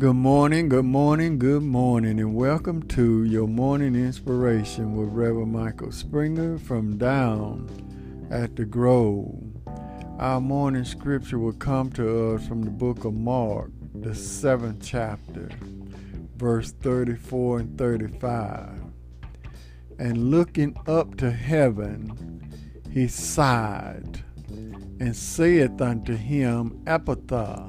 Good morning, good morning, good morning, and welcome to your morning inspiration with Reverend Michael Springer from down at the Grove. Our morning scripture will come to us from the book of Mark, the seventh chapter, verse 34 and 35. And looking up to heaven, he sighed and saith unto him, Ephphatha,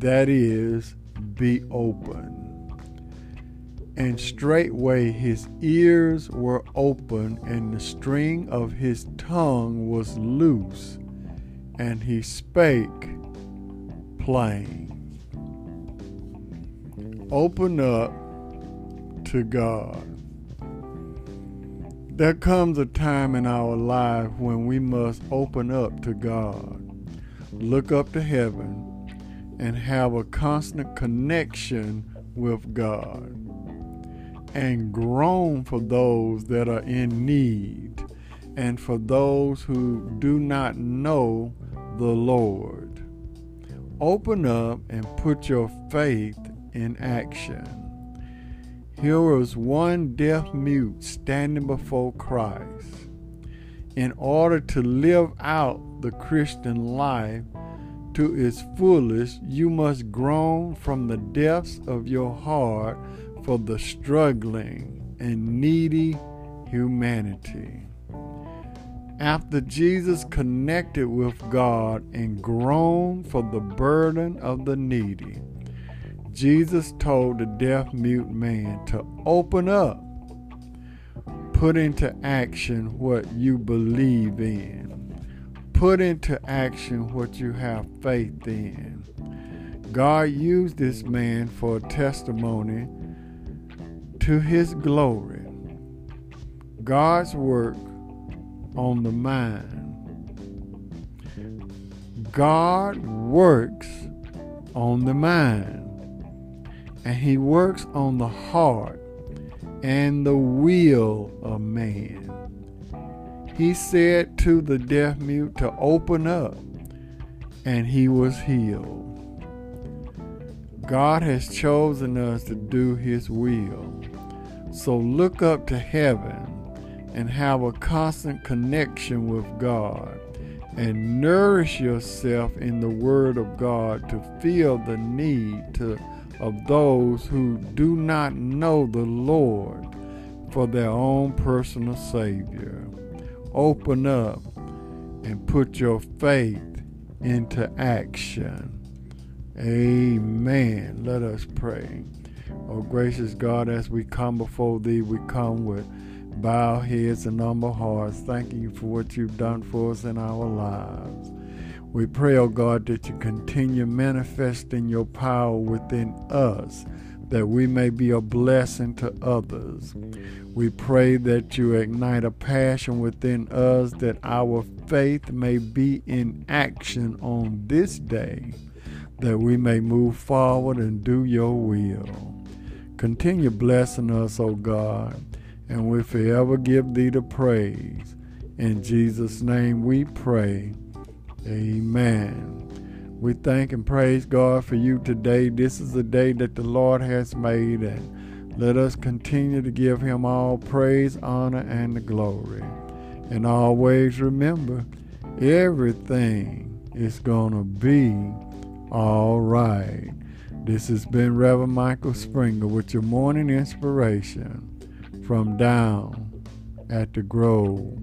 that is, be open. And straightway his ears were open, and the string of his tongue was loose, and he spake plain. Open up to God. There comes a time in our life when we must open up to God, look up to heaven, and have a constant connection with God and groan for those that are in need and for those who do not know the Lord. Open up and put your faith in action. Here was one deaf mute standing before Christ. In order to live out the Christian life, to its fullest, you must groan from the depths of your heart for the struggling and needy humanity. After Jesus connected with God and groaned for the burden of the needy, Jesus told the deaf mute man to open up, put into action what you believe in put into action what you have faith in. God used this man for a testimony to his glory. God's work on the mind. God works on the mind, and he works on the heart and the will of man. He said to the deaf mute to open up, and he was healed. God has chosen us to do His will. So look up to heaven and have a constant connection with God and nourish yourself in the Word of God to feel the need to, of those who do not know the Lord for their own personal Savior open up and put your faith into action. Amen. Let us pray. Oh, gracious God, as we come before Thee, we come with bowed heads and humble hearts, thanking you for what you've done for us in our lives. We pray, oh God, that you continue manifesting your power within us that we may be a blessing to others. We pray that you ignite a passion within us that our faith may be in action on this day, that we may move forward and do your will. Continue blessing us, O God, and we forever give thee the praise. In Jesus' name we pray. Amen. We thank and praise God for you today. This is the day that the Lord has made, and let us continue to give Him all praise, honor, and the glory. And always remember, everything is going to be all right. This has been Reverend Michael Springer with your morning inspiration from down at the Grove.